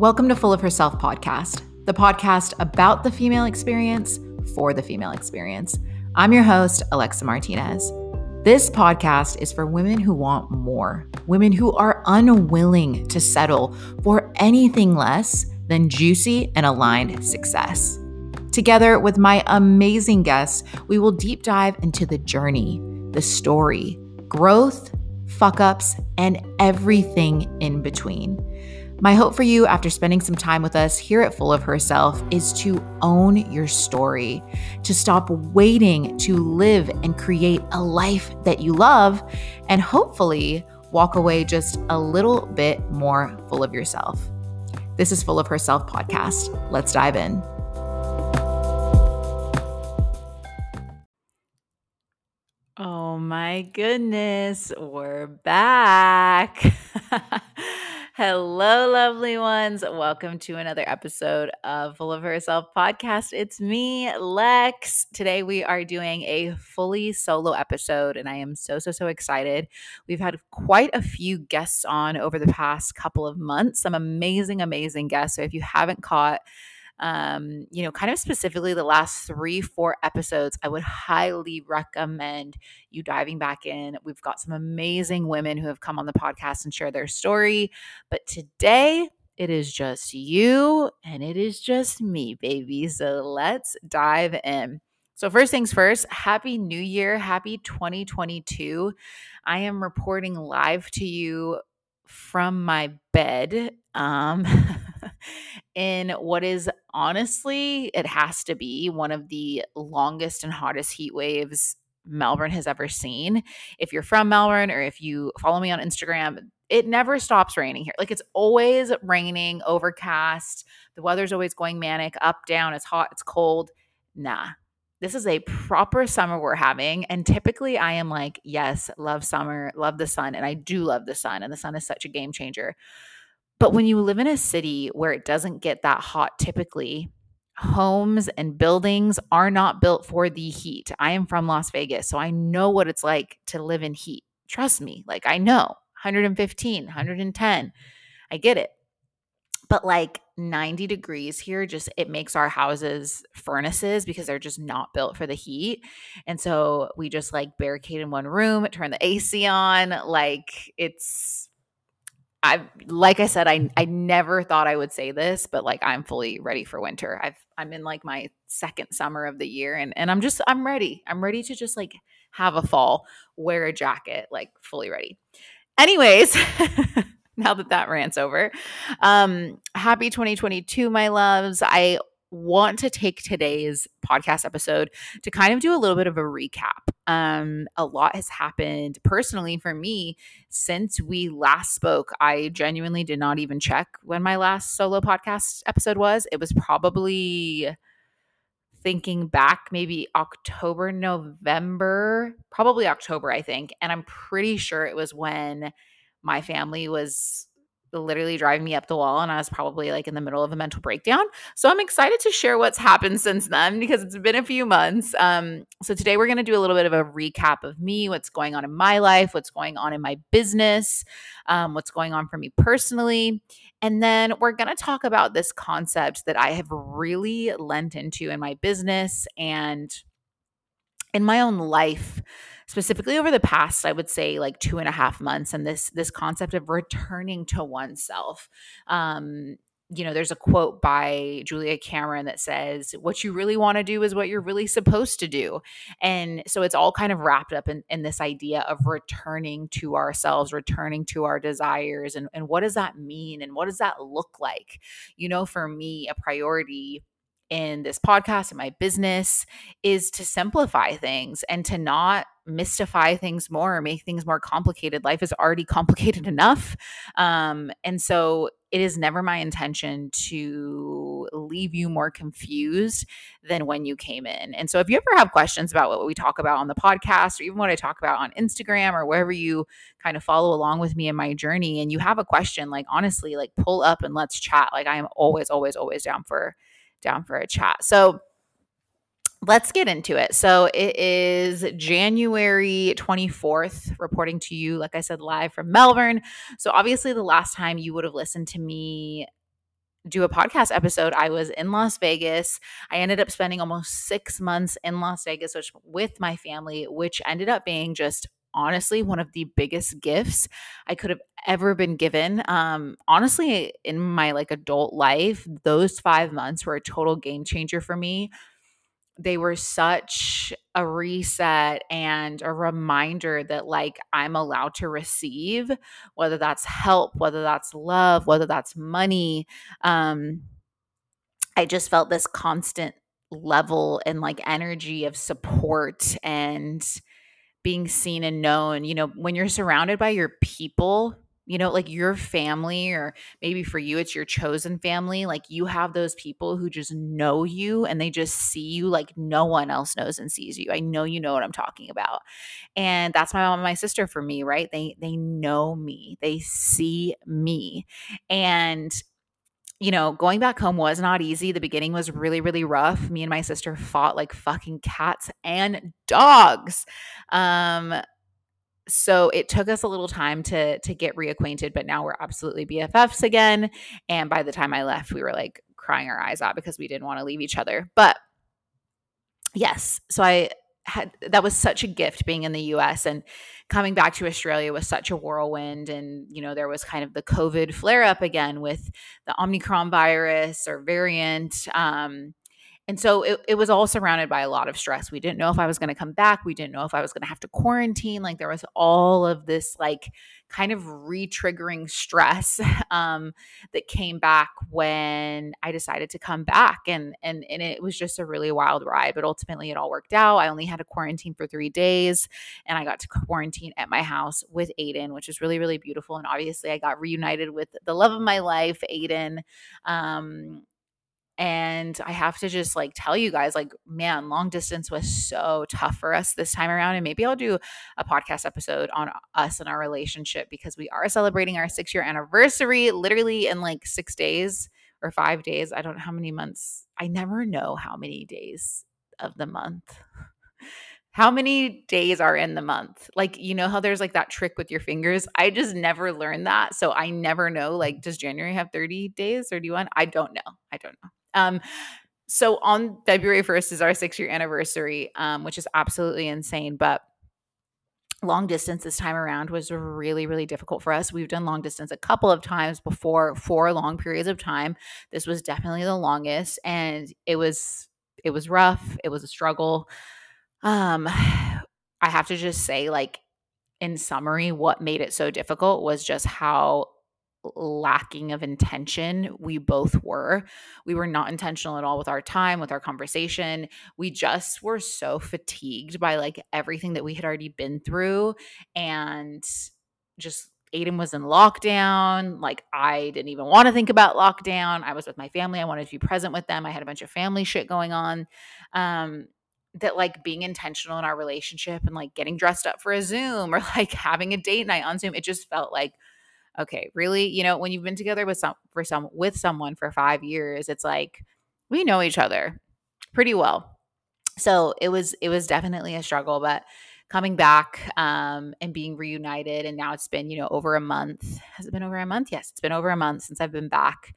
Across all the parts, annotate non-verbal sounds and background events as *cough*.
Welcome to Full of Herself podcast, the podcast about the female experience for the female experience. I'm your host, Alexa Martinez. This podcast is for women who want more, women who are unwilling to settle for anything less than juicy and aligned success. Together with my amazing guests, we will deep dive into the journey, the story, growth, fuck ups, and everything in between. My hope for you after spending some time with us here at Full of Herself is to own your story, to stop waiting to live and create a life that you love, and hopefully walk away just a little bit more full of yourself. This is Full of Herself podcast. Let's dive in. Oh my goodness, we're back. *laughs* Hello, lovely ones. Welcome to another episode of Full of Herself podcast. It's me, Lex. Today we are doing a fully solo episode, and I am so, so, so excited. We've had quite a few guests on over the past couple of months, some amazing, amazing guests. So if you haven't caught um, you know, kind of specifically the last three, four episodes, I would highly recommend you diving back in. We've got some amazing women who have come on the podcast and share their story. But today, it is just you and it is just me, baby. So let's dive in. So, first things first, Happy New Year. Happy 2022. I am reporting live to you from my bed. Um, *laughs* in what is honestly, it has to be one of the longest and hottest heat waves Melbourne has ever seen. If you're from Melbourne or if you follow me on Instagram, it never stops raining here. Like it's always raining, overcast. The weather's always going manic, up, down. It's hot, it's cold. Nah. This is a proper summer we're having. And typically I am like, yes, love summer, love the sun. And I do love the sun. And the sun is such a game changer. But when you live in a city where it doesn't get that hot typically, homes and buildings are not built for the heat. I am from Las Vegas, so I know what it's like to live in heat. Trust me, like I know 115, 110. I get it. But like 90 degrees here just it makes our houses furnaces because they're just not built for the heat. And so we just like barricade in one room, turn the AC on, like it's I like I said, I I never thought I would say this, but like I'm fully ready for winter. I've I'm in like my second summer of the year and and I'm just I'm ready. I'm ready to just like have a fall, wear a jacket, like fully ready. Anyways, *laughs* now that that rant's over, um happy 2022 my loves. I want to take today's podcast episode to kind of do a little bit of a recap. Um, a lot has happened personally for me since we last spoke. I genuinely did not even check when my last solo podcast episode was. It was probably thinking back maybe October, November, probably October, I think. And I'm pretty sure it was when my family was literally driving me up the wall and I was probably like in the middle of a mental breakdown. So I'm excited to share what's happened since then because it's been a few months. Um, so today we're going to do a little bit of a recap of me, what's going on in my life, what's going on in my business, um, what's going on for me personally. And then we're going to talk about this concept that I have really lent into in my business and in my own life specifically over the past i would say like two and a half months and this this concept of returning to oneself um you know there's a quote by julia cameron that says what you really want to do is what you're really supposed to do. And so it's all kind of wrapped up in, in this idea of returning to ourselves returning to our desires and, and what does that mean and what does that look like? You know for me a priority in this podcast and my business is to simplify things and to not mystify things more or make things more complicated. Life is already *laughs* complicated enough. Um, and so it is never my intention to leave you more confused than when you came in. And so if you ever have questions about what we talk about on the podcast or even what I talk about on Instagram or wherever you kind of follow along with me in my journey and you have a question, like honestly, like pull up and let's chat. Like I am always, always, always down for down for a chat. So let's get into it. So it is January 24th, reporting to you, like I said, live from Melbourne. So obviously, the last time you would have listened to me do a podcast episode, I was in Las Vegas. I ended up spending almost six months in Las Vegas, which with my family, which ended up being just honestly one of the biggest gifts I could have ever been given. Um, honestly, in my like adult life, those five months were a total game changer for me. They were such a reset and a reminder that like I'm allowed to receive, whether that's help, whether that's love, whether that's money. Um, I just felt this constant level and like energy of support and being seen and known. You know, when you're surrounded by your people, you know, like your family, or maybe for you, it's your chosen family. Like you have those people who just know you and they just see you like no one else knows and sees you. I know you know what I'm talking about. And that's my mom and my sister for me, right? They they know me. They see me. And you know, going back home was not easy. The beginning was really, really rough. Me and my sister fought like fucking cats and dogs. Um, so it took us a little time to to get reacquainted, but now we're absolutely BFFs again. And by the time I left, we were like crying our eyes out because we didn't want to leave each other. But yes, so I had that was such a gift being in the US and coming back to Australia was such a whirlwind and you know there was kind of the COVID flare up again with the Omicron virus or variant um, and so it, it was all surrounded by a lot of stress. We didn't know if I was going to come back. We didn't know if I was going to have to quarantine. Like there was all of this like kind of re-triggering stress *laughs* um, that came back when I decided to come back. And and and it was just a really wild ride. But ultimately it all worked out. I only had to quarantine for three days and I got to quarantine at my house with Aiden, which is really, really beautiful. And obviously I got reunited with the love of my life, Aiden. Um, and I have to just like tell you guys, like, man, long distance was so tough for us this time around. And maybe I'll do a podcast episode on us and our relationship because we are celebrating our six year anniversary literally in like six days or five days. I don't know how many months. I never know how many days of the month. How many days are in the month? Like, you know how there's like that trick with your fingers? I just never learned that. So I never know. Like, does January have 30 days, 31? I don't know. I don't know. Um, so on February 1st is our six year anniversary, um, which is absolutely insane. But long distance this time around was really, really difficult for us. We've done long distance a couple of times before for long periods of time. This was definitely the longest, and it was it was rough. It was a struggle. Um, *sighs* I have to just say, like in summary, what made it so difficult was just how lacking of intention we both were. We were not intentional at all with our time, with our conversation. We just were so fatigued by like everything that we had already been through and just Aiden was in lockdown. Like I didn't even want to think about lockdown. I was with my family. I wanted to be present with them. I had a bunch of family shit going on. Um that like being intentional in our relationship and like getting dressed up for a Zoom or like *laughs* having a date night on Zoom, it just felt like okay, really, you know, when you've been together with some for some with someone for 5 years, it's like we know each other pretty well. So, it was it was definitely a struggle, but coming back um, and being reunited and now it's been, you know, over a month. Has it been over a month? Yes, it's been over a month since I've been back.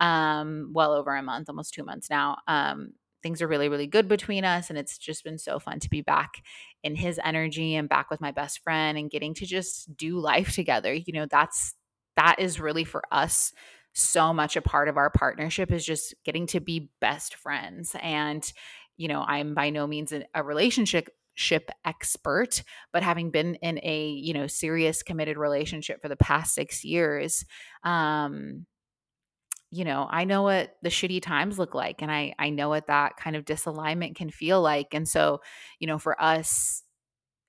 Um, well over a month, almost 2 months now. Um, things are really really good between us and it's just been so fun to be back in his energy and back with my best friend and getting to just do life together you know that's that is really for us so much a part of our partnership is just getting to be best friends. And you know i'm by no means a relationship ship expert but having been in a you know serious committed relationship for the past 6 years um you know, I know what the shitty times look like and I I know what that kind of disalignment can feel like. And so, you know, for us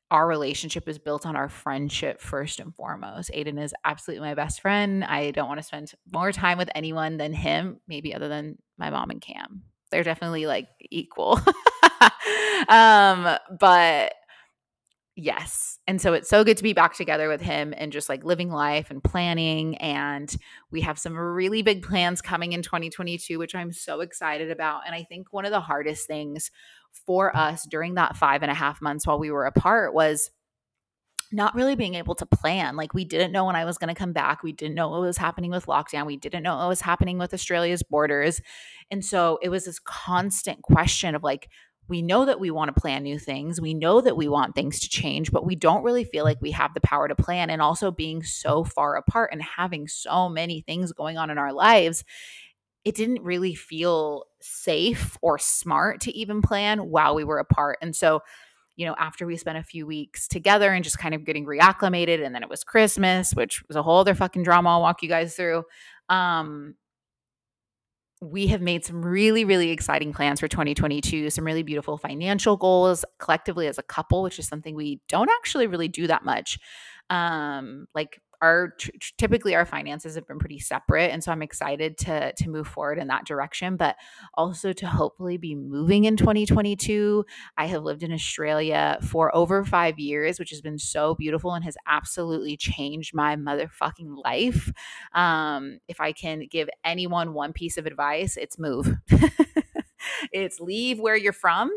our relationship is built on our friendship first and foremost. Aiden is absolutely my best friend. I don't want to spend more time with anyone than him, maybe other than my mom and Cam. They're definitely like equal. *laughs* um, but Yes. And so it's so good to be back together with him and just like living life and planning. And we have some really big plans coming in 2022, which I'm so excited about. And I think one of the hardest things for us during that five and a half months while we were apart was not really being able to plan. Like we didn't know when I was going to come back. We didn't know what was happening with lockdown. We didn't know what was happening with Australia's borders. And so it was this constant question of like we know that we want to plan new things. We know that we want things to change, but we don't really feel like we have the power to plan and also being so far apart and having so many things going on in our lives it didn't really feel safe or smart to even plan while we were apart. And so you know, after we spent a few weeks together and just kind of getting reacclimated, and then it was Christmas, which was a whole other fucking drama I'll walk you guys through. Um, we have made some really, really exciting plans for 2022, some really beautiful financial goals collectively as a couple, which is something we don't actually really do that much. Um, like our typically our finances have been pretty separate and so i'm excited to to move forward in that direction but also to hopefully be moving in 2022 i have lived in australia for over 5 years which has been so beautiful and has absolutely changed my motherfucking life. Um if i can give anyone one piece of advice it's move. *laughs* It's leave where you're from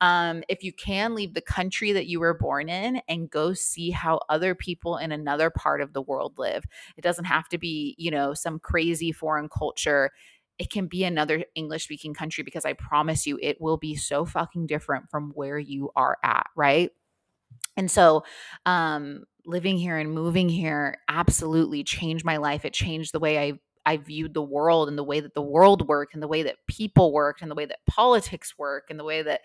um, if you can leave the country that you were born in and go see how other people in another part of the world live. It doesn't have to be you know some crazy foreign culture. It can be another english speaking country because i promise you it will be so fucking different from where you are at right? And so um living here and moving here absolutely changed my life. It changed the way i I viewed the world and the way that the world worked and the way that people worked and the way that politics work and the way that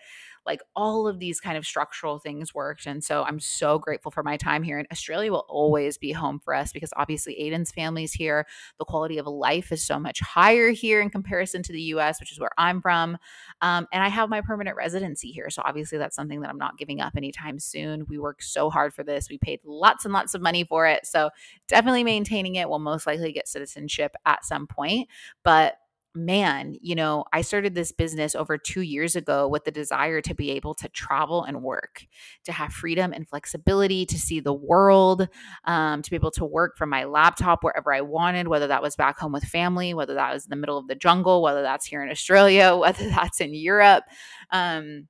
like all of these kind of structural things worked. And so I'm so grateful for my time here. And Australia will always be home for us because obviously Aiden's family's here. The quality of life is so much higher here in comparison to the US, which is where I'm from. Um, and I have my permanent residency here. So obviously that's something that I'm not giving up anytime soon. We worked so hard for this. We paid lots and lots of money for it. So definitely maintaining it. We'll most likely get citizenship at some point. But man, you know, I started this business over two years ago with the desire to be able to travel and work, to have freedom and flexibility, to see the world, um, to be able to work from my laptop wherever I wanted, whether that was back home with family, whether that was in the middle of the jungle, whether that's here in Australia, *laughs* whether that's in Europe. Um,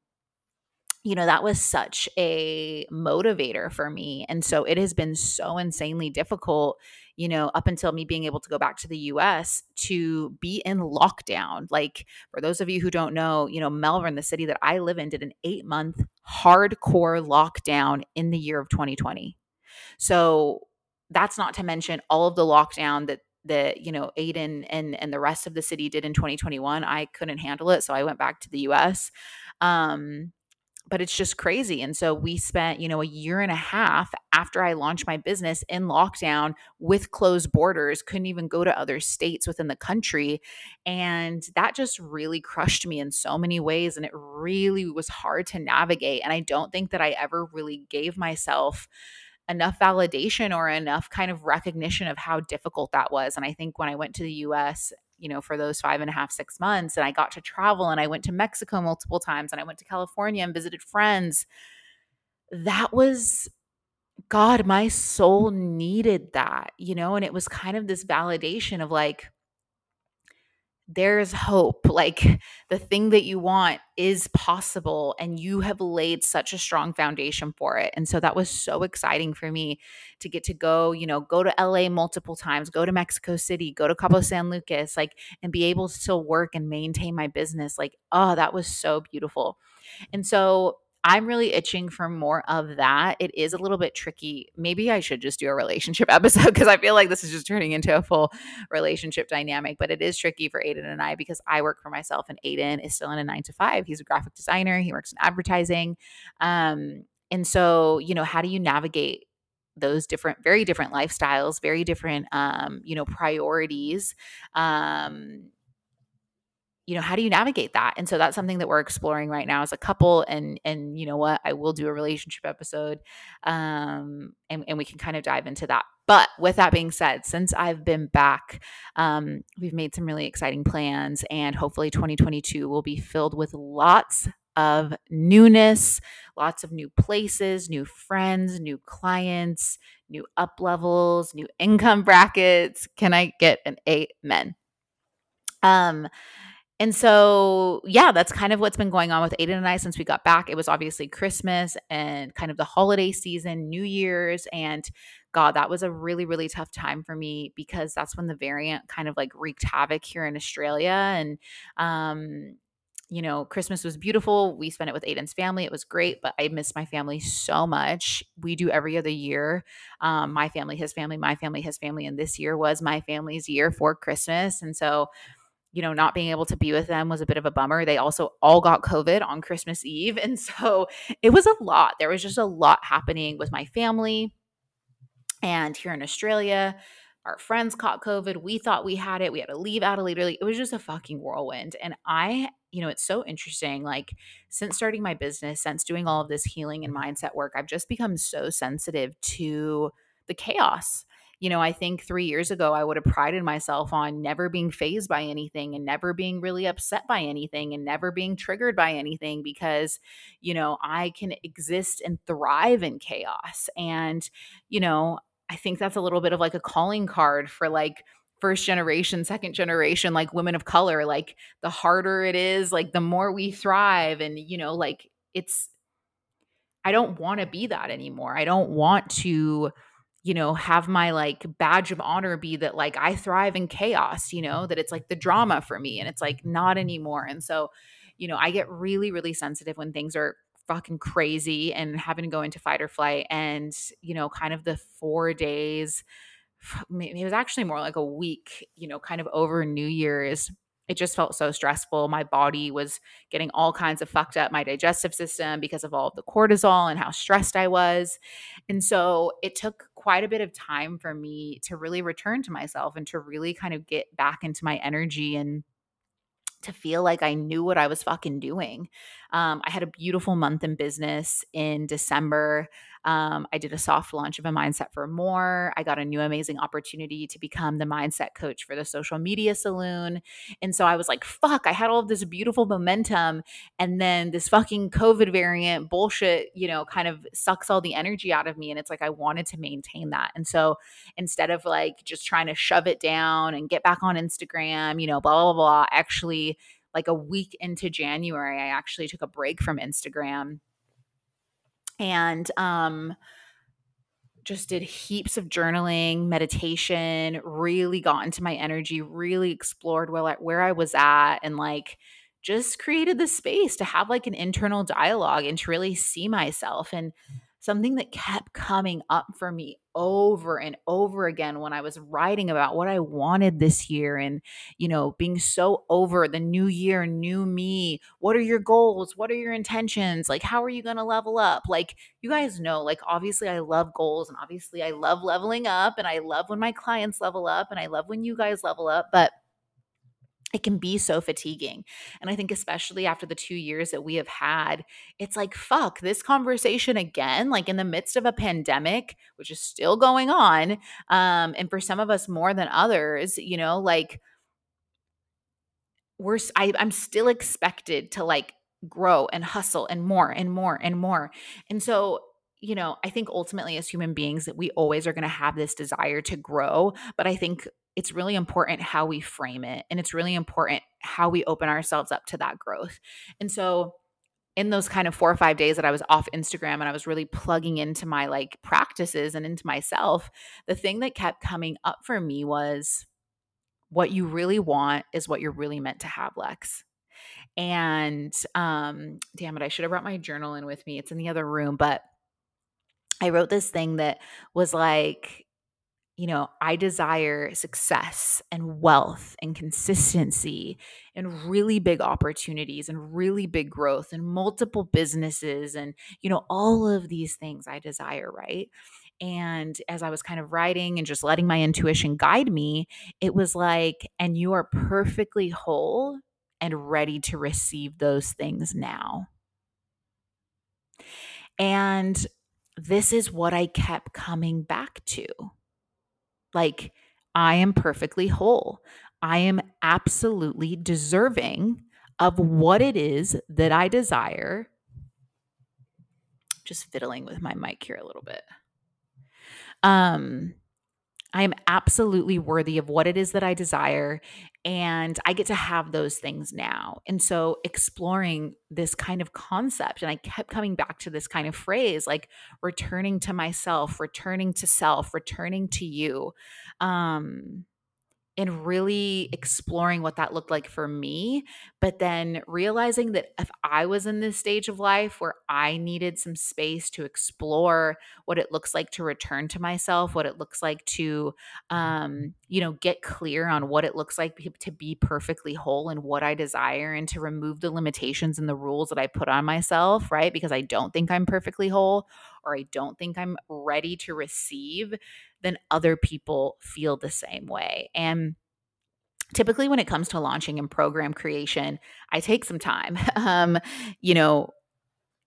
you know, that was such a motivator for me. And so it has been so insanely difficult you know, up until me being able to go back to the US to be in lockdown. Like, for those of you who don't know, you know, Melbourne, the city that I live in, did an eight month hardcore lockdown in the year of 2020. So, that's not to mention all of the lockdown that that you know Aiden and and the rest of the city did in 2021. I couldn't handle it, so I went back to the U.S. Um, but it's just crazy. And so we spent, you know, a year and a half after I launched my business in lockdown with closed borders, couldn't even go to other states within the country. And that just really crushed me in so many ways. And it really was hard to navigate. And I don't think that I ever really gave myself enough validation or enough kind of recognition of how difficult that was. And I think when I went to the US you know, for those five and a half, six months. And I got to travel and I went to Mexico multiple times and I went to California and visited friends. That was God, my soul needed that, you know, and it was kind of this validation of like, there's hope. Like the thing that you want is possible, and you have laid such a strong foundation for it. And so that was so exciting for me to get to go, you know, go to LA multiple times, go to Mexico City, go to Cabo San Lucas, like, and be able to still work and maintain my business. Like, oh, that was so beautiful. And so I'm really itching for more of that. It is a little bit tricky. Maybe I should just do a relationship *laughs* episode because I feel like this is just turning into a full relationship dynamic, but it is tricky for Aiden and I because I work for myself and Aiden is still in a nine to five. He's a graphic designer, he works in advertising. Um, and so, you know, how do you navigate those different very different lifestyles very different um you know priorities um you know how do you navigate that? And so that's something that we're exploring right now as a couple and and you know what i will do a relationship episode um and, and we can kind of dive into that. But with that being said since i've been back um we've made some really exciting plans and hopefully 2022 will be filled with lots of newness lots of new places new friends new clients new up levels new income brackets. Can i get an amen? Um and so, yeah, that's kind of what's been going on with Aiden and I since we got back. It was obviously Christmas and kind of the holiday season, New Year's. And God, that was a really, really tough time for me because that's when the variant kind of like wreaked havoc here in Australia. And, um, you know, Christmas was beautiful. We spent it with Aiden's family. It was great, but I miss my family so much. We do every other year. Um, my family, his family, my family, his family. And this year was my family's year for Christmas. And so, you know, not being able to be with them was a bit of a bummer. They also all got COVID on Christmas Eve. And *laughs* so it was a lot. There was just a lot happening with my family. And here in Australia, our friends caught COVID. We thought we had it. We had to leave Adelaide early. It was just a fucking whirlwind. And I, you know, it's so interesting. Like, since starting my business, since doing all of this healing and mindset work, I've just become so sensitive to the chaos you know, I think three years ago, I would have prided myself on never being fazed by anything and never being really upset by anything and never being triggered by anything because, you know, I can exist and thrive in chaos. And, you know, I think that's a little bit of like a calling card for like, first generation, second generation, like women of color, like the harder it is, like the more we thrive. And, you know, like it's, I don't want to be that anymore. I don't want to you know, have my like badge of honor be that like I thrive in chaos, you know, that it's like the drama for me and it's like not anymore. And so, you know, I get really, really sensitive when things are fucking crazy and having to go into fight or flight. And, you know, kind of the four days, it was actually more like a week, you know, kind of over New Year's it just felt so stressful. My body was getting all kinds of fucked up, my digestive system because of all of the cortisol and how stressed I was. And so it took quite a bit of time for me to really return to myself and to really kind of get back into my energy and to feel like I knew what I was fucking doing. Um, I had a beautiful month in business in December. Um, I did a soft launch of a mindset for more. I got a new amazing opportunity to become the mindset coach for the social media saloon. And so I was like, fuck, I had all of this beautiful momentum. And then this fucking COVID variant bullshit, you know, kind of sucks all the energy out of me. And it's like, I wanted to maintain that. And so instead of like just trying to shove it down and get back on Instagram, you know, blah, blah, blah, actually, like a week into January, I actually took a break from Instagram and um just did heaps of journaling, meditation, really got into my energy, really explored where where I was at and like just created the space to have like an internal dialogue and to really see myself. And something that kept coming up for me over and over again when I was writing about what I wanted this year and, you know, being so over the new year, new me. What are your goals? What are your intentions? Like, how are you going to level up? Like, you guys know, like, obviously, I love goals and obviously, I love leveling up and I love when my clients level up and I love when you guys level up. But it can be so fatiguing. And I think, especially after the two years that we have had, it's like, fuck, this conversation again, like in the midst of a pandemic, which is still going on. Um, and for some of us more than others, you know, like, we're, I, I'm still expected to like grow and hustle and more and more and more. And so, you know, I think ultimately as human beings that we always are going to have this desire to grow, but I think it's really important how we frame it and it's really important how we open ourselves up to that growth. And so in those kind of 4 or 5 days that I was off Instagram and I was really plugging into my like practices and into myself, the thing that kept coming up for me was what you really want is what you're really meant to have, Lex. And um damn it, I should have brought my journal in with me. It's in the other room, but I wrote this thing that was like you know, I desire success and wealth and consistency and really big opportunities and really big growth and multiple businesses and, you know, all of these things I desire, right? And as I was kind of writing and just letting my intuition guide me, it was like, and you are perfectly whole and ready to receive those things now. And this is what I kept coming back to like, I am perfectly whole. I am absolutely deserving of what it is that I desire. Just fiddling with my mic here a little bit. Um, I am absolutely worthy of what it is that I desire. And I get to have those things now. And so exploring this kind of concept, and I kept coming back to this kind of phrase like returning to myself, returning to self, returning to you. Um, and really exploring what that looked like for me. But then realizing that if I was in this stage of life where I needed some space to explore what it looks like to return to myself, what it looks like to, um, you know, get clear on what it looks like to be perfectly whole and what I desire and to remove the limitations and the rules that I put on myself, right? Because I don't think I'm perfectly whole or I don't think I'm ready to receive then other people feel the same way. And typically when it comes to launching and program creation i take some time *laughs* um you know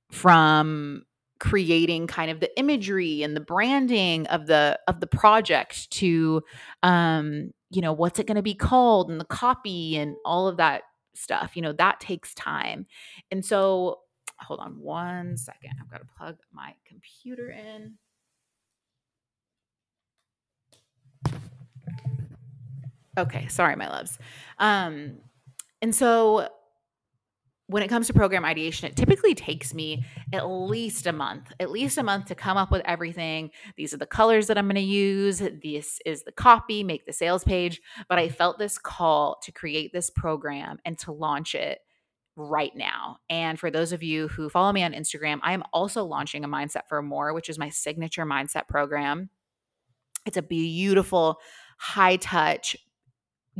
from creating kind of the imagery and the branding of the of the project to um you know what's it going to be called and the copy and all of that stuff you know that takes time and so hold on one second i've got to plug my computer in Okay, sorry, my loves. Um, and so when it comes to program ideation, it typically takes me at least a month, at least a month to come up with everything. These are the colors that I'm going to use. This is the copy, make the sales page. But I felt this call to create this program and to launch it right now. And for those of you who follow me on Instagram, I am also launching a Mindset for More, which is my signature mindset program. It's a beautiful, high touch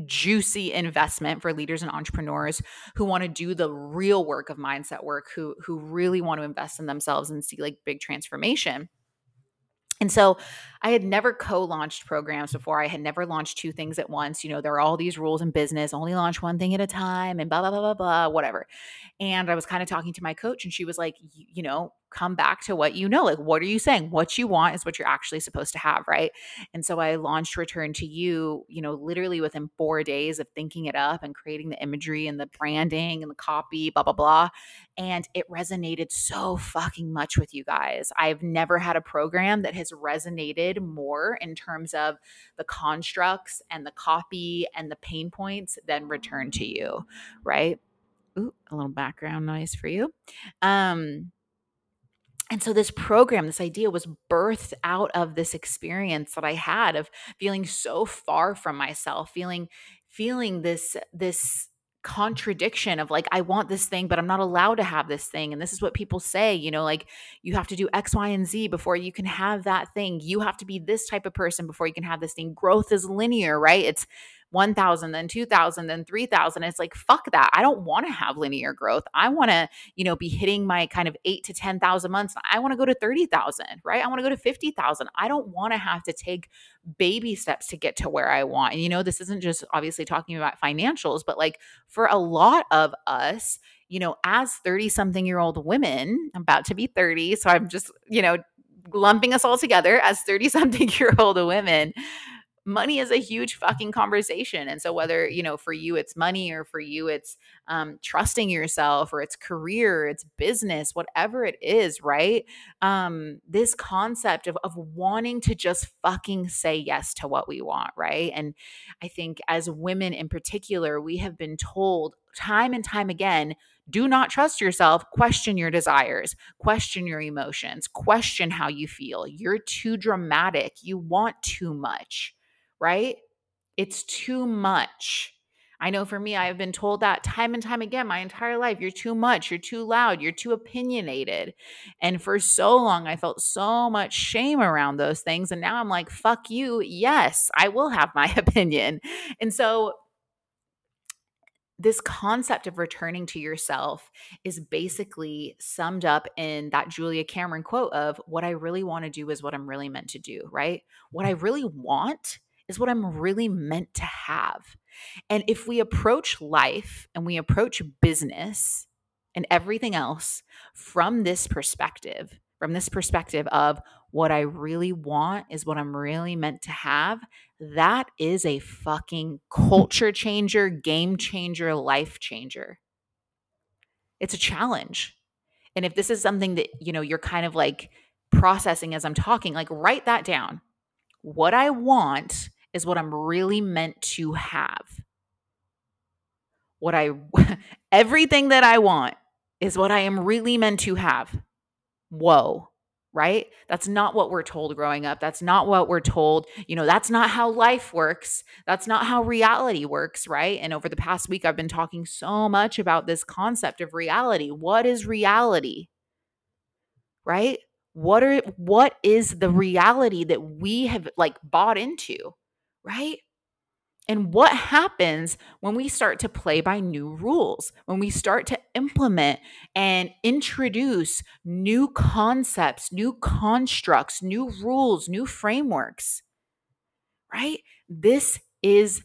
juicy investment for leaders and entrepreneurs who want to do the real work of mindset work who who really want to invest in themselves and see like big transformation and so I had never co launched programs before. I had never launched two things at once. You know, there are all these rules in business only launch one thing at a time and blah, blah, blah, blah, blah, whatever. And I was kind of talking to my coach, and she was like, you know, come back to what you know. Like, what are you saying? What you want is what you're actually supposed to have, right? And so I launched Return to You, you know, literally within four days of thinking it up and creating the imagery and the branding and the copy, blah, blah, blah. And it resonated so fucking much with you guys. I've never had a program that has resonated more in terms of the constructs and the copy and the pain points than Return to You, right? Ooh, a little background noise for you. Um, and so this program this idea was birthed out of this experience that i had of feeling so far from myself feeling feeling this this contradiction of like I want this thing but I'm not allowed to have this thing and this is what people say you know like you have to do x y and z before you can have that thing. You have to be this type of person before you can have this thing. Growth is linear right? It's 1000 then 2000 then 3000 it's like fuck that. I don't want to have linear growth. I want to you know be hitting my kind of 8 to 10000 months. I want to go to 30000 right? I want to go to 50000 i don't want to have to take baby steps to get to where i want. And you know this isn't just obviously talking about financials but like for a lot of us you know as 30 something year old women i'm about to be 30 so i'm just you know lumping us all together as 30 something year old women money is a huge fucking conversation. And so whether, you know, for you it's money or for you it's um, trusting yourself or it's career, it's business, whatever it is, right? Um, this concept of, of wanting to just fucking say yes to what we want, right? And I think as women in particular, we have been told time and time again do not trust yourself. Question your desires, question your emotions, question how you feel. You're too dramatic. You want too much right? It's too much. I know for me, I have been told that time and time again my entire life. You're too much. You're too loud. You're too opinionated. And for so long, I felt so much shame around those things. And now I'm like, fuck you. Yes, I will have my *laughs* opinion. And so, this concept of returning to yourself is basically summed up in that Julia Cameron quote of what I really want to do is what I'm really meant to do, right? What I really want is what I'm really meant to have. And if we approach life and we approach business and everything else from this perspective, from this perspective of what I really want is what I'm really meant to have, that is a fucking culture changer, game changer, life changer. It's a challenge. And if this is something that, you know, you're kind of like processing as I'm talking, like write that down What I want is what I'm really meant to have. What I *laughs* everything that I want is what I am really meant to have. Whoa, right? That's not what we're told growing up. That's not what we're told. You know, that's not how life works. That's not how reality works, right? And over the past week, I've been talking so much about this concept of reality. What is reality? Right? What are what is the reality that we have like bought into, right? And what happens when we start to play by new rules, when we start to implement and introduce new concepts, new constructs, new rules, new frameworks, right? This is,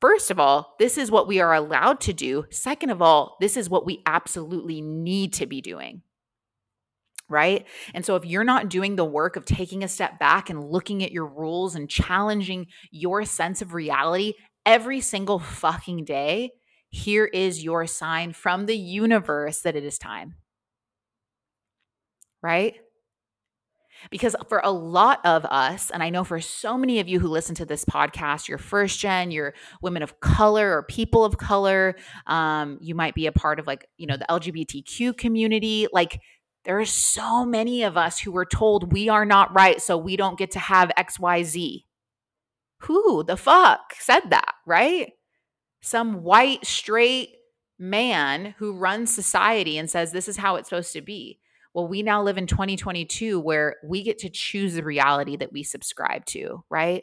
first of all, this is what we are allowed to do. Second of all, this is what we absolutely need to be doing right? And so if you're not doing the work of taking a step back and looking at your rules and challenging your sense of reality every single fucking day, here is your sign from the universe that it is time. Right? Because for a lot of us, and I know for so many of you who listen to this podcast, you're first gen, you're women of color or people of color, um, you might be a part of like, you know, the LGBTQ community. Like, there are so many of us who were told we are not right, so we don't get to have XYZ. Who the fuck said that, right? Some white, straight man who runs society and says this is how it's supposed to be. Well, we now live in 2022 where we get to choose the reality that we subscribe to, right?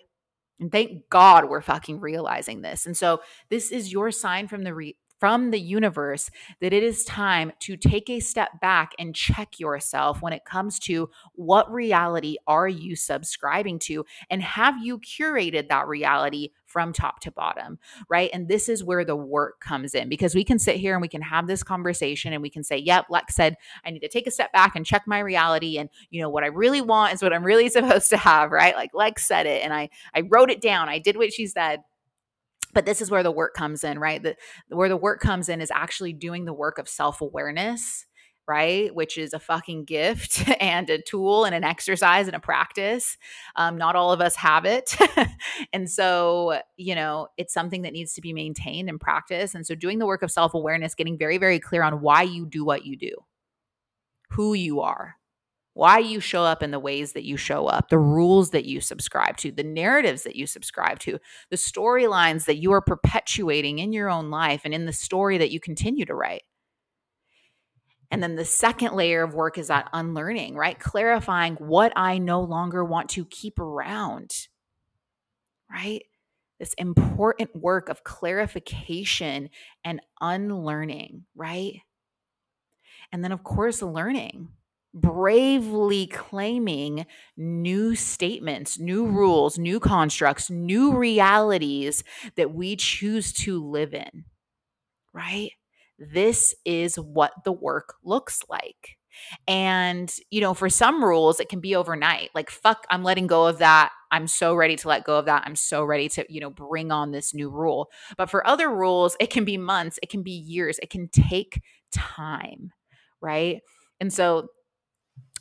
And thank God we're fucking realizing this. And so this is your sign from the re- from the universe that it is time to take a step back and check yourself when it comes to what reality are you subscribing to and have you curated that reality from top to bottom, right? And this is where the work comes in because we can sit here and we can have this conversation and we can say, yep, Lex said I need to take a step back and check my reality. And, you know, what I really want is what I'm really *laughs* supposed to have, right? Like Lex said it and I, I wrote it down. I did what she said but this is where the work comes in right? The, where the work comes in is actually doing the work of self-awareness right? Which is a fucking gift *laughs* and a tool and an exercise and a practice. Um, not all of us have it. *laughs* And so you know it's something that needs to be maintained and practiced and so doing the work of self-awareness getting very very clear on why you do what you do who you are why you show up in the ways that you show up, the rules that you subscribe to, the narratives that you subscribe to, the storylines that you are perpetuating in your own life and in the story that you continue to write. And then the second layer of work is that unlearning, right? Clarifying what I no longer want to keep around, right? This important work of clarification and unlearning, right? And then, of course, learning bravely claiming new statements, new rules, new constructs, new realities that we choose to live in, right? This is what the work looks like. And, you know, for some rules, it can be overnight. Like, fuck, I'm letting go of that. I'm so ready to let go of that. I'm so ready to, you know, bring on this new rule. But for other rules, it can be months, it can be years, it can take time, right? And so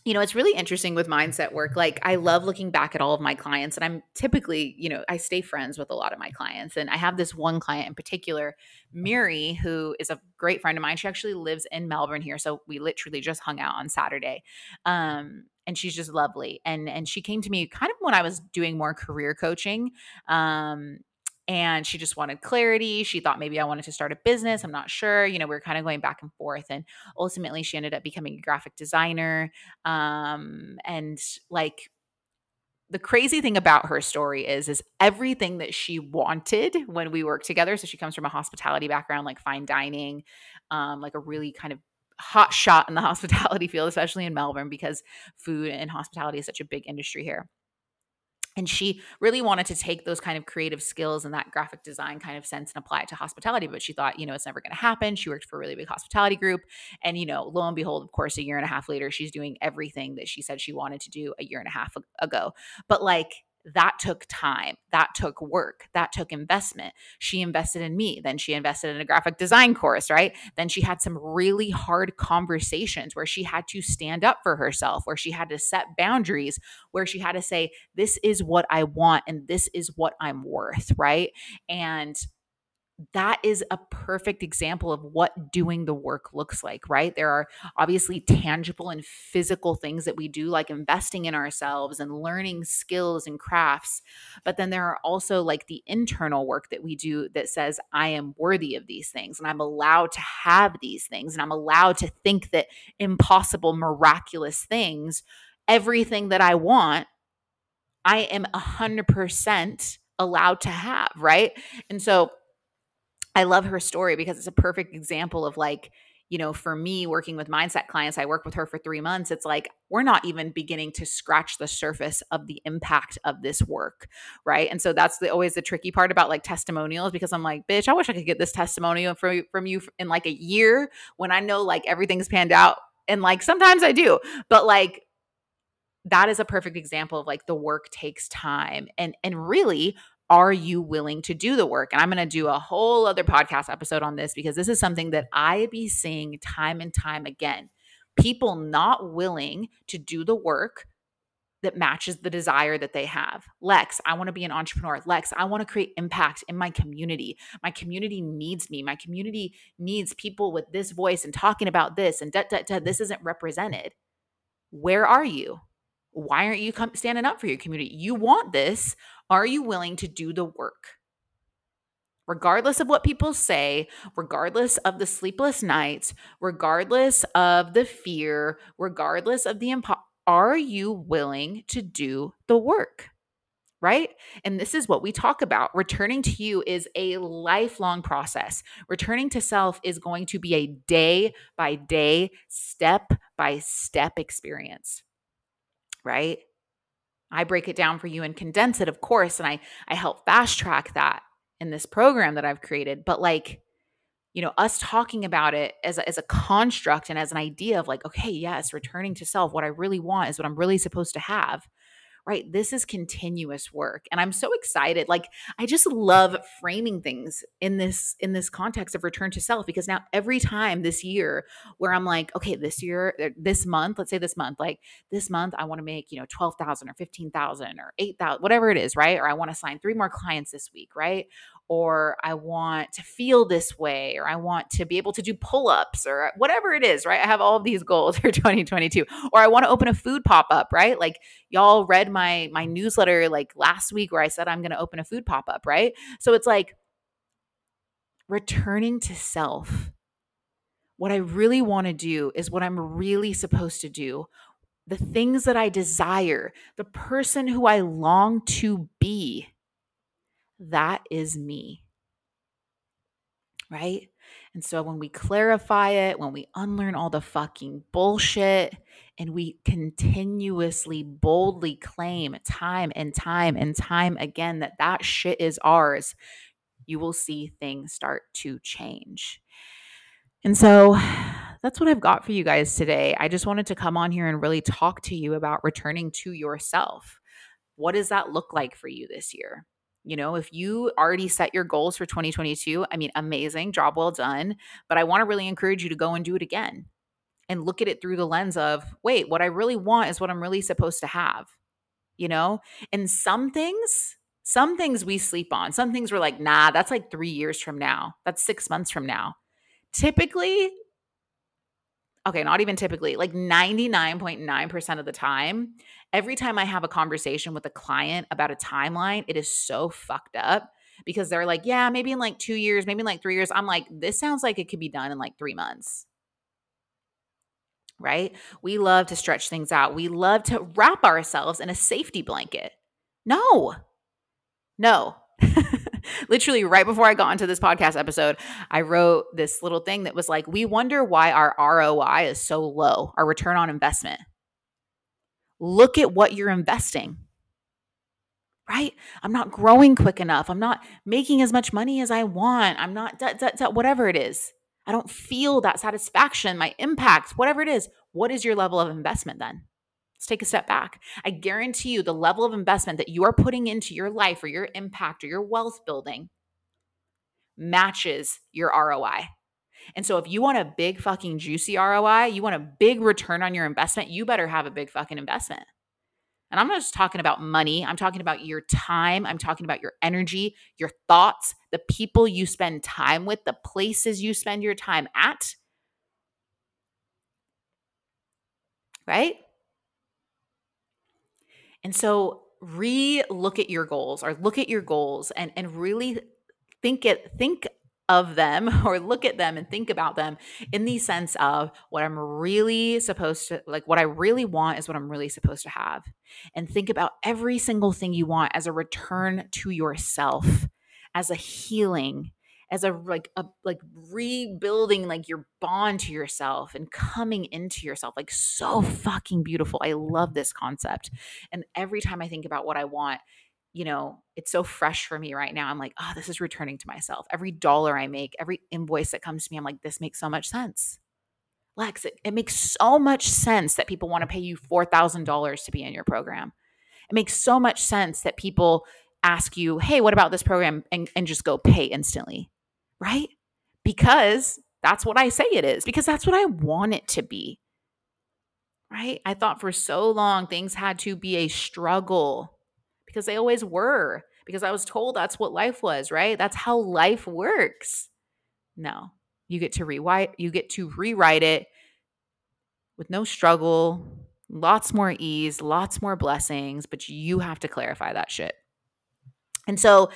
you know, it's really interesting with mindset work. Like, I love looking back at all of my clients, and I'm typically, you know, I stay friends with a lot of my clients. And I have this one client in particular, Miri, who is a great friend of mine. She actually lives in Melbourne here. So we literally just hung out on Saturday. Um, and she's just lovely. And and she came to me kind of when I was doing more career coaching. Um, and she just wanted clarity. She thought maybe I wanted to start a business. I'm not sure. You know, we were kind of going back and forth. And ultimately, she ended up becoming a graphic designer. Um, and like, the crazy thing about her story is is everything that she wanted when we worked together so she comes from a hospitality background like fine dining um, like a really kind of hot shot in the *laughs* hospitality field especially in melbourne because food and hospitality is such a big industry here and she really wanted to take those kind of creative skills and that graphic design kind of sense and apply it to hospitality but she thought you know it's never going to happen. She worked for a really big hospitality group and you know lo and behold of course a year and a half later she's doing everything that she said she wanted to do a year and a half ago. But like that took time that took work that took investment. She invested in me then she invested in a graphic design course right? Then she had some really hard conversations where she had to stand up for herself where she had to set boundaries where she had to say this is what i want and this is what i'm worth right? And that is a perfect example of what doing the work looks like, right? There are obviously tangible and physical things that we do, like investing in ourselves and learning skills and crafts. But then there are also like the internal work that we do that says, I am worthy of these things and I'm allowed to have these things and I'm allowed to think that impossible, miraculous things, everything that I want, I am 100% allowed to have, right? And so, I love her story because it's a perfect example of like, you know, for me working with mindset clients, I work with her for three months. It's like we're not even beginning to scratch the surface of the impact of this work. Right. And so that's the, always the tricky part about like testimonials because I'm like, bitch, I wish I could get this testimonial from, from you in like a year when I know like everything's panned out. And like sometimes I do, but like that is a perfect example of like the work takes time and and really are you willing to do the work? And I'm going to do a whole other podcast episode on this because this is something that I be seeing time and time again. People not willing to do the work that matches the desire that they have. Lex, I want to be an entrepreneur. Lex, I want to create impact in my community. My community needs me. My community needs people with this voice and talking about this and da, da, da, this isn't represented. Where are you? Why aren't you come, standing up for your community? You want this. Are you willing to do the work? Regardless of what people say, regardless of the sleepless nights, regardless of the fear, regardless of the impo- are you willing to do the work? right? And this is what we talk about. Returning to you is a lifelong process. Returning to self is going to be a day by day, step by step experience, right? I break it down for you and condense it, of course, and I I help fast track that in this program that I've created. But like, you know, us talking about it as a, as a construct and as an idea of like, okay, yes, returning to self, what I really want is what I'm really supposed to have right? This is continuous work. And I'm so excited. Like I just love framing things in this in this context of return to self because now every time this year where I'm like, okay, this year uh, this month, let's say this month, like this month I want to make, you know, 12,000 or 15,000 or 8,000, whatever it is, right? Or I want to sign three more clients this week, right? Or I want to feel this way, or I want to be able to do pull ups, or whatever it is, right? I have all of these *laughs* goals for 2022, or I want to open a food pop up, right? Like y'all read my my newsletter like last week where I said I'm going to open a food pop up, right? So it's like returning to self. What I really want to do is what I'm really supposed to do. The things that I desire, the person who I long to be that is me. Right? And so when we clarify it, when we unlearn all the fucking bullshit, and we continuously boldly claim time and time and time again that that shit is ours, you will see things start to change. And so that's what I've got for you guys today. I just wanted to come on here and really talk to you about returning to yourself. What does that look like for you this year? You know, if you already set your goals for 2022, I mean, amazing, job well done. But I want to really encourage you to go and do it again and look at it through the lens of, wait, what I really want is what I'm really supposed to have, you know? And some things, some things we sleep on. Some things we're like, nah, that's like three years from now. That's six months from now. Typically, okay, not even typically, like 99.9% of the time, every time I have a conversation with a client about a timeline, it is so fucked up because they're like, yeah, maybe in like two years, maybe in like three years. I'm like, this sounds like it could be done in like three months. Right? We love to stretch things out. We love to wrap ourselves in a safety blanket. No, no. *laughs* Literally, right before I got into this podcast episode, I wrote this little thing that was like, we wonder why our ROI is so low, our return on investment look at what you're investing. Right? I'm not growing quick enough. I'm not making as much money as I want. I'm not, da, da, da, whatever it is. I don't feel that satisfaction, my impact, whatever it is. What is your level of investment then? Let's take a step back. I guarantee you the level of investment that you are putting into your life or your impact or your wealth building matches your ROI. And so if you want a big fucking juicy ROI, you want a big return on your investment, you better have a big fucking investment. And I'm not just talking about money, I'm talking about your time, I'm talking about your energy, your thoughts, the people you spend time with, the places you spend your time at. Right? And so re-look at your goals or look at your goals and and really think it think of them *laughs* or look at them and think about them in the sense of what I'm really supposed to like what I really want is what I'm really supposed to have. And think about every single thing you want as a return to yourself, as a healing, as a like a like rebuilding like your bond to yourself and coming into yourself like so fucking beautiful. I love this concept. And every time i think about what i want you know it's so fresh for me right now. I'm like oh this is returning to myself. Every dollar i make every invoice that comes to me i'm like this makes so much sense. Lex it, it makes so much sense that people want to pay you $4000 to be in your program. It makes so much sense that people ask you hey what about this program? and, and just go pay instantly right? Because that's what I say it is, because that's what I want it to be. Right? I thought for so long things had to be a struggle because they always were, because I was told that's what life was, right? That's how life works. No, you get to rewrite, you get to rewrite it with no struggle, lots more ease, lots more blessings, but you have to clarify that shit. And so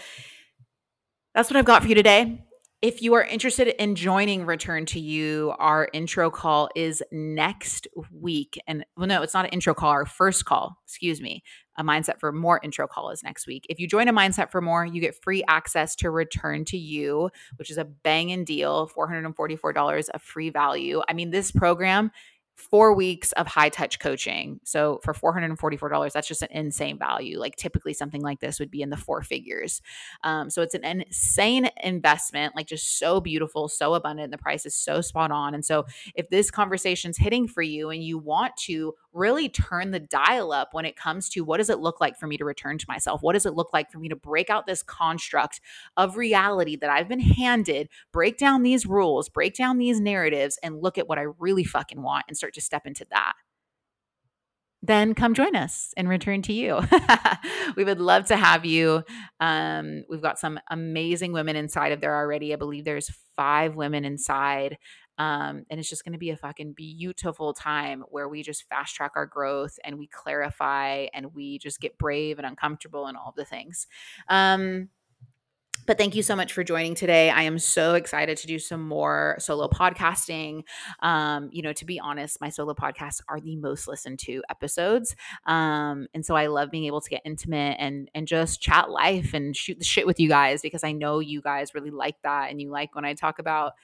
that's what I've got for you today. If you are interested in joining Return to You, our intro call is next week. And well, no, it's not an intro call, our first call, excuse me. A Mindset for More intro call is next week. If you join a Mindset for More, you get free access to Return to You, which is a banging deal $444 of free value. I mean, this program four weeks of high touch coaching. So for $444, that's just an insane value. Like typically something like this would be in the four figures. Um, so it's an insane investment, like just so beautiful, so abundant. The price is so spot on. And so if this conversation's hitting for you and you want to really turn the dial up when it comes to what does it look like for me to return to myself? What does it look like for me to break out this construct of reality that I've been handed, break down these rules, break down these narratives, and look at what I really fucking want and start to step into that? then come join us and return to you. *laughs* we would love to have you. Um, we've got some amazing women inside of there already. I believe there's five women inside. Um, and it's just going to be a fucking beautiful time where we just fast track our growth and we clarify and we just get brave and uncomfortable and all of the things. Um, but thank you so much for joining today. I am so excited to do some more solo podcasting. Um, you know, to be honest, my solo podcasts are the most listened to episodes. Um, and so I love being able to get intimate and and just chat life and shoot the shit with you guys because I know you guys really like that and you like when I talk about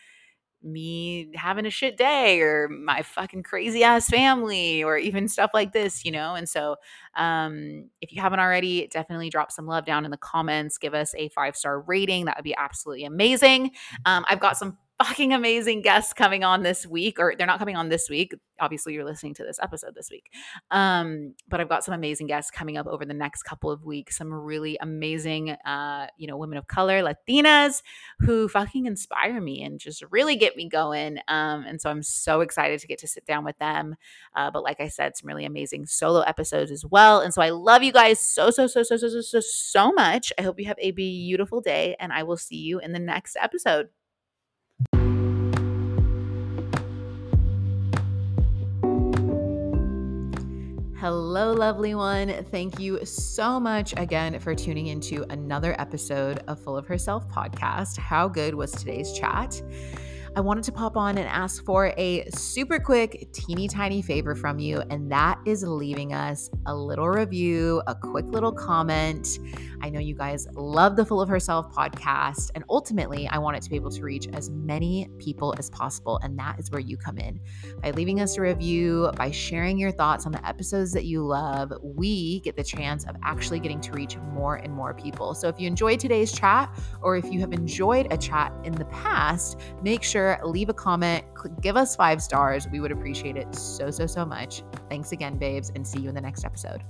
me having a shit day or my fucking crazy ass family or even stuff like this, you know? And so, um, if you haven't already, definitely drop some love down in the comments. Give us a five star rating. That would be absolutely amazing. Um, I've got some fucking amazing guests coming on this week, or they're not coming on this week. Obviously, you're listening to this episode this week. Um, but I've got some amazing guests coming up over the next couple of weeks. Some really amazing, uh, you know, women of color, Latinas, who fucking inspire me and just really get me going. Um, and so I'm so excited to get to sit down with them. Uh, but like I said, some really amazing solo episodes as well. And so I love you guys so, so, so, so, so, so, so, so much. I hope you have a beautiful day, and I will see you in the next episode. Hello, lovely one. Thank you so much again for tuning into another episode of Full of Herself podcast. How good was today's chat? I wanted to pop on and ask for a super quick, teeny tiny favor from you, and that is leaving us a little review, a quick little comment. I know you guys love the Full of Herself podcast, and ultimately, I want it to be able to reach as many people as possible, and that is where you come in. By leaving us a review, by sharing your thoughts on the episodes that you love, we get the chance of actually getting to reach more and more people. So if you enjoyed today's chat, or if you have enjoyed a chat in the past, make sure sure, leave a comment, give us five stars. We would appreciate it so, so, so much. Thanks again, babes, and see you in the next episode.